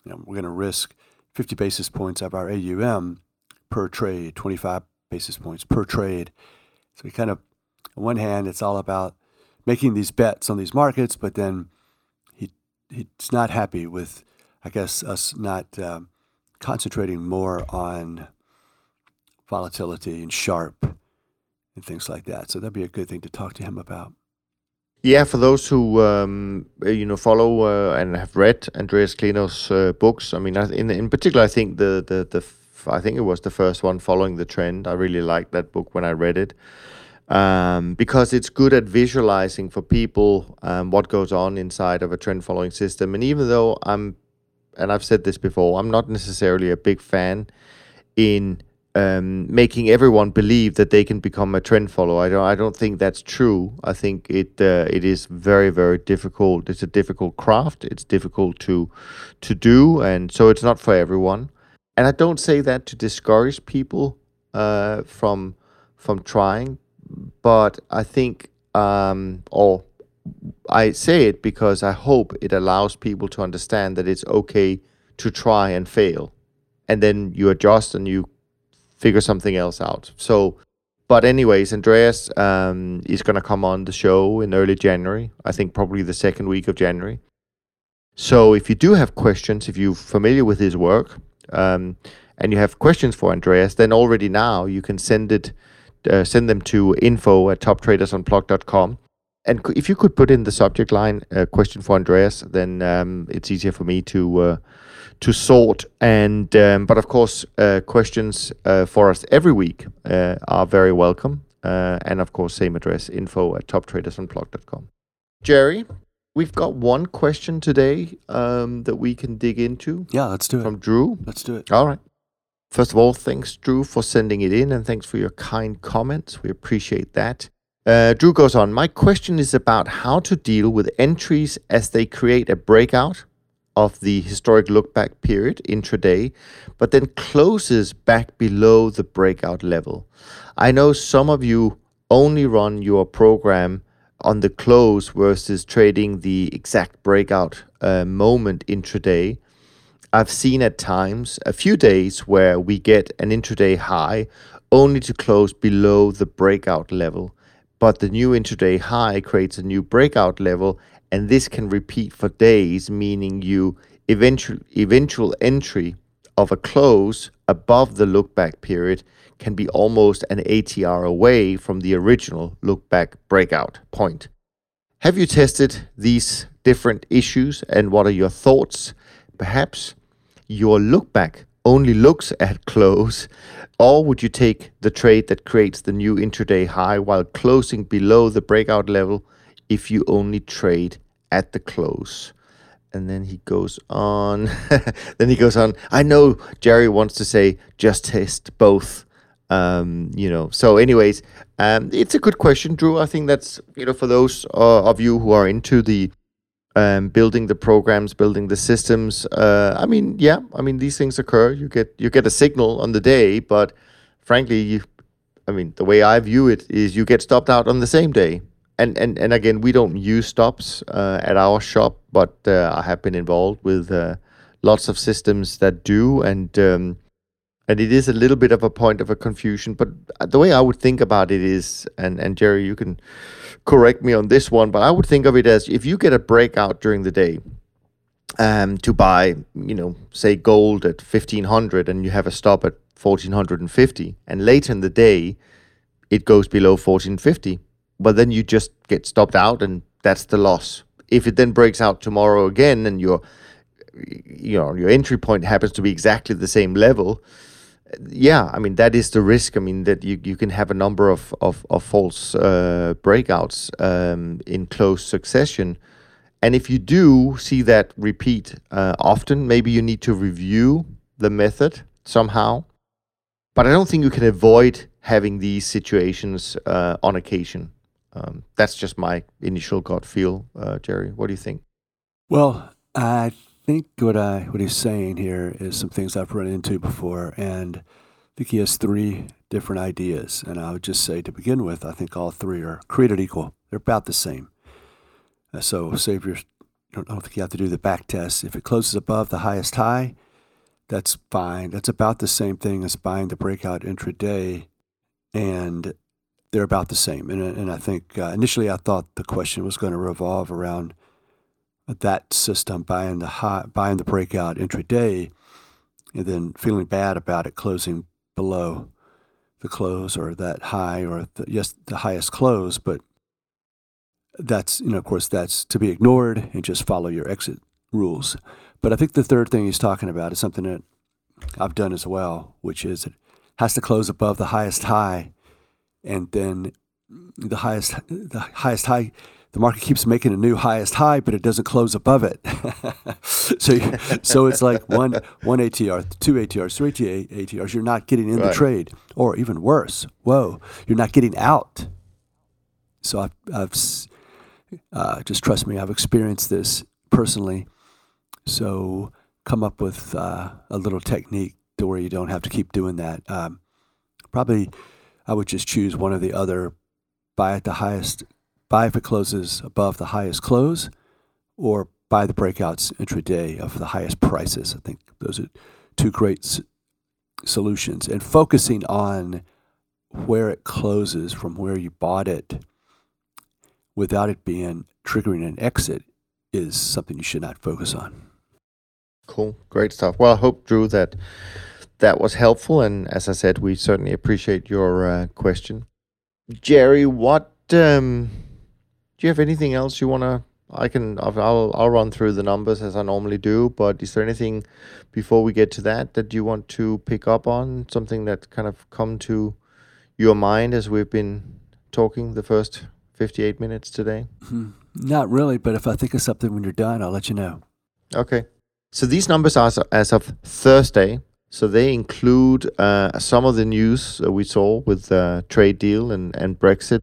You know, we're going to risk 50 basis points of our AUM per trade, 25 basis points per trade. So we kind of, on one hand, it's all about making these bets on these markets, but then he he's not happy with, I guess, us not um, concentrating more on volatility and Sharpe and things like that. So that'd be a good thing to talk to him about. Yeah, for those who um, you know follow uh, and have read Andreas Clenow's uh, books, I mean, in in particular, I think the the the I think it was the first one following the trend. I really liked that book when I read it um, because it's good at visualizing for people um, what goes on inside of a trend following system. And even though I'm, and I've said this before, I'm not necessarily a big fan in um, making everyone believe that they can become a trend follower. I don't. I don't think that's true. I think it uh, it is very very difficult. It's a difficult craft. It's difficult to to do, and so it's not for everyone. And I don't say that to discourage people uh, from from trying, but I think, um, or I say it because I hope it allows people to understand that it's okay to try and fail, and then you adjust and you figure something else out. So, but anyways, Andreas um, is going to come on the show in early January. I think probably the second week of January. So if you do have questions, if you're familiar with his work, um, and you have questions for Andreas, then already now you can send it, uh, send them to info at toptradersunplugged.com. And if you could put in the subject line uh, question for Andreas, then um, it's easier for me to uh, to sort. And um, but of course, uh, questions uh, for us every week uh, are very welcome. Uh, and of course, same address info at toptradersunplugged.com. Jerry, we've got one question today um, that we can dig into. Yeah, let's do it. From Drew. Let's do it. All right. First of all, thanks, Drew, for sending it in, and thanks for your kind comments. We appreciate that. Uh, Drew goes on. My question is about how to deal with entries as they create a breakout of the historic look back period intraday, but then closes back below the breakout level. I know some of you only run your program on the close versus trading the exact breakout uh, moment intraday. I've seen at times a few days where we get an intraday high only to close below the breakout level, but the new intraday high creates a new breakout level and this can repeat for days, meaning you eventual eventual entry of a close above the look back period can be almost an ATR away from the original look back breakout point. Have you tested these different issues and what are your thoughts? Perhaps your look back only looks at close, or would you take the trade that creates the new intraday high while closing below the breakout level if you only trade at the close. And then he goes on. then he goes on. I know Jerry wants to say just test both. Um, you know. So, anyways, um, it's a good question, Drew. I think that's you know for those uh, of you who are into the um, building the programs, building the systems. Uh, I mean, yeah, I mean these things occur. You get you get a signal on the day, but frankly, you, I mean, the way I view it is you get stopped out on the same day and and and again, we don't use stops uh, at our shop, but uh, I have been involved with uh, lots of systems that do, and um, and it is a little bit of a point of a confusion. But the way I would think about it is, and and Jerry, you can correct me on this one, but I would think of it as if you get a breakout during the day. Um, to buy, you know, say gold at fifteen hundred, and you have a stop at fourteen hundred and fifty, and later in the day, it goes below fourteen fifty but then you just get stopped out and that's the loss. If it then breaks out tomorrow again and your you know your entry point happens to be exactly the same level, yeah, I mean that is the risk. I mean that you, you can have a number of of, of false uh, breakouts um, in close succession, and if you do see that repeat uh, often, maybe you need to review the method somehow. But I don't think you can avoid having these situations uh, on occasion. Um, that's just my initial gut feel, uh, Jerry. What do you think? Well, I think what I what he's saying here is some things I've run into before, and I think he has three different ideas. And I would just say to begin with, I think all three are created equal. They're about the same. Uh, so save your, I don't think you have to do the back test. If it closes above the highest high, that's fine. That's about the same thing as buying the breakout intraday. And they're about the same. And, and I think uh, initially I thought the question was going to revolve around that system buying the high, buying the breakout intraday, and then feeling bad about it closing below the close or that high or the, yes the highest close, but that's you know of course that's to be ignored and just follow your exit rules. But I think the third thing he's talking about is something that I've done as well, which is it has to close above the highest high and then the highest the highest high the market keeps making a new highest high, but it doesn't close above it. so, so it's like one one ATR, two ATRs, three ATRs. You're not getting in right. the trade, or even worse, whoa, you're not getting out. So I've, I've uh, just trust me, I've experienced this personally. So come up with uh, a little technique to where you don't have to keep doing that. Um, probably I would just choose one of the other, buy at the highest, buy if it closes above the highest close, or buy the breakouts intraday of the highest prices. I think those are two great solutions. And focusing on where it closes from where you bought it without it being triggering an exit is something you should not focus on. Cool. Great stuff. Well, I hope, Drew, that that was helpful. And as I said, we certainly appreciate your uh, question. Jerry, what um, do you have anything else you want to? I can. I'll I'll run through the numbers as I normally do. But is there anything before we get to that that you want to pick up on? Something that kind of come to your mind as we've been talking the first fifty-eight minutes today? Hmm. Not really, but if I think of something when you're done, I'll let you know. Okay. So these numbers are as of Thursday, so they include uh, some of the news we saw with the trade deal and, and Brexit.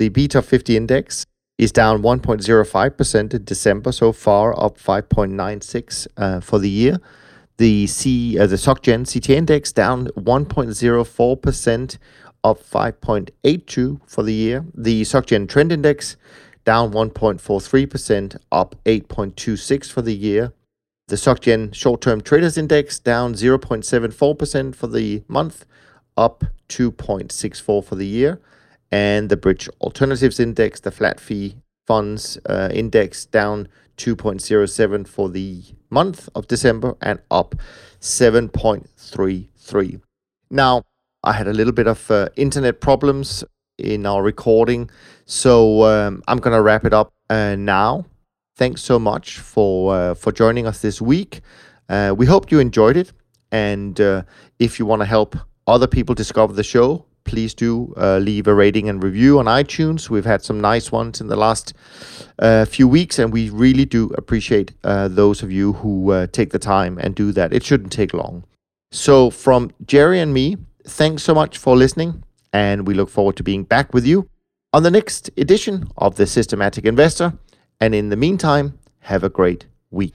The BTOP50 index is down 1.05% in December so far, up 5.96 uh, for the year. The C, uh, the SocGen CT index down 1.04%, up 5.82 for the year. The SocGen Trend Index down 1.43%, up 8.26 for the year. The SocGen Short Term Traders Index down 0.74% for the month, up 2.64 for the year. And the Bridge Alternatives Index, the flat fee funds uh, index, down 2.07 for the month of December and up 7.33. Now, I had a little bit of uh, internet problems in our recording, so um, I'm going to wrap it up uh, now thanks so much for uh, for joining us this week. Uh, we hope you enjoyed it, and uh, if you want to help other people discover the show, please do uh, leave a rating and review on iTunes. We've had some nice ones in the last uh, few weeks, and we really do appreciate uh, those of you who take the time and do that. It shouldn't take long. So, from Jerry and me, thanks so much for listening, and we look forward to being back with you on the next edition of The Systematic Investor. And in the meantime, have a great week.